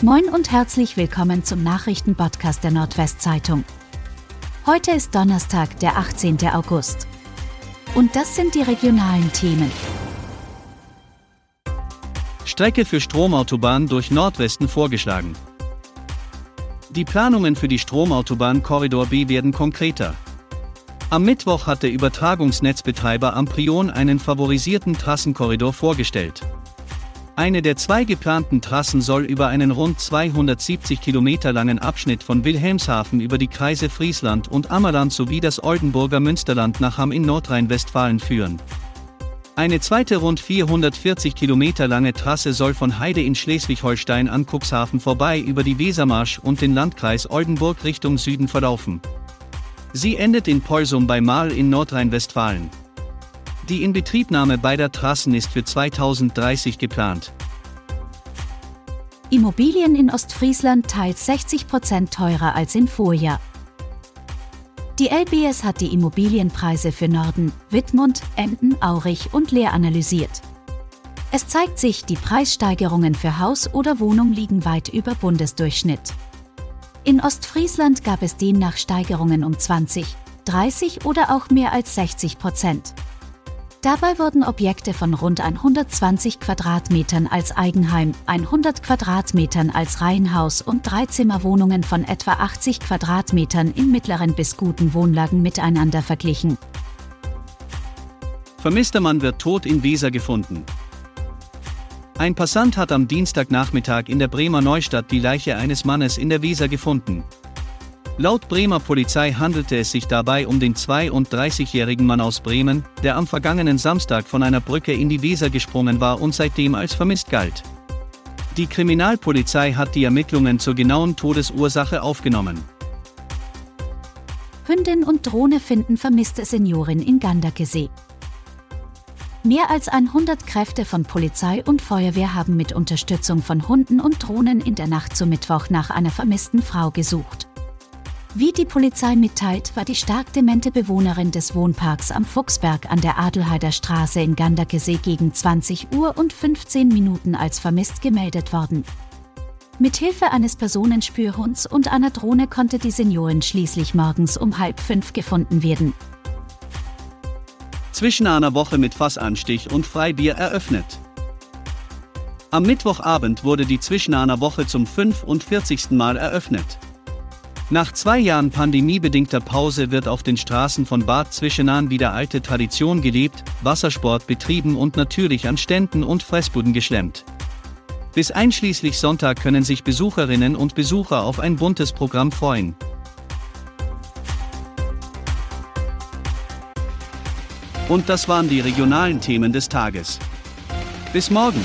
Moin und herzlich willkommen zum Nachrichtenpodcast der Nordwestzeitung. Heute ist Donnerstag, der 18. August. Und das sind die regionalen Themen. Strecke für Stromautobahn durch Nordwesten vorgeschlagen. Die Planungen für die Stromautobahn Korridor B werden konkreter. Am Mittwoch hat der Übertragungsnetzbetreiber Amprion einen favorisierten Trassenkorridor vorgestellt. Eine der zwei geplanten Trassen soll über einen rund 270 Kilometer langen Abschnitt von Wilhelmshaven über die Kreise Friesland und Ammerland sowie das Oldenburger Münsterland nach Hamm in Nordrhein-Westfalen führen. Eine zweite rund 440 Kilometer lange Trasse soll von Heide in Schleswig-Holstein an Cuxhaven vorbei über die Wesermarsch und den Landkreis Oldenburg Richtung Süden verlaufen. Sie endet in Polsum bei Mahl in Nordrhein-Westfalen. Die Inbetriebnahme beider Trassen ist für 2030 geplant. Immobilien in Ostfriesland teils 60% teurer als im Vorjahr. Die LBS hat die Immobilienpreise für Norden, Wittmund, Emden, Aurich und Leer analysiert. Es zeigt sich, die Preissteigerungen für Haus oder Wohnung liegen weit über Bundesdurchschnitt. In Ostfriesland gab es demnach Steigerungen um 20, 30 oder auch mehr als 60 Prozent. Dabei wurden Objekte von rund 120 Quadratmetern als Eigenheim, 100 Quadratmetern als Reihenhaus und Dreizimmerwohnungen von etwa 80 Quadratmetern in mittleren bis guten Wohnlagen miteinander verglichen. Vermisster Mann wird tot in Weser gefunden. Ein Passant hat am Dienstagnachmittag in der Bremer Neustadt die Leiche eines Mannes in der Weser gefunden. Laut Bremer Polizei handelte es sich dabei um den 32-jährigen Mann aus Bremen, der am vergangenen Samstag von einer Brücke in die Weser gesprungen war und seitdem als vermisst galt. Die Kriminalpolizei hat die Ermittlungen zur genauen Todesursache aufgenommen. Hündin und Drohne finden vermisste Seniorin in Gandakesee. Mehr als 100 Kräfte von Polizei und Feuerwehr haben mit Unterstützung von Hunden und Drohnen in der Nacht zum Mittwoch nach einer vermissten Frau gesucht. Wie die Polizei mitteilt, war die stark demente Bewohnerin des Wohnparks am Fuchsberg an der Adelheider Straße in Gandakesee gegen 20 Uhr und 15 Minuten als vermisst gemeldet worden. Mithilfe eines Personenspürhunds und einer Drohne konnte die Seniorin schließlich morgens um halb fünf gefunden werden. Zwischen einer Woche mit Fassanstich und Freibier eröffnet. Am Mittwochabend wurde die Zwischen einer Woche zum 45. Mal eröffnet. Nach zwei Jahren pandemiebedingter Pause wird auf den Straßen von Bad Zwischenahn wieder alte Tradition gelebt, Wassersport betrieben und natürlich an Ständen und Fressbuden geschlemmt. Bis einschließlich Sonntag können sich Besucherinnen und Besucher auf ein buntes Programm freuen. Und das waren die regionalen Themen des Tages. Bis morgen!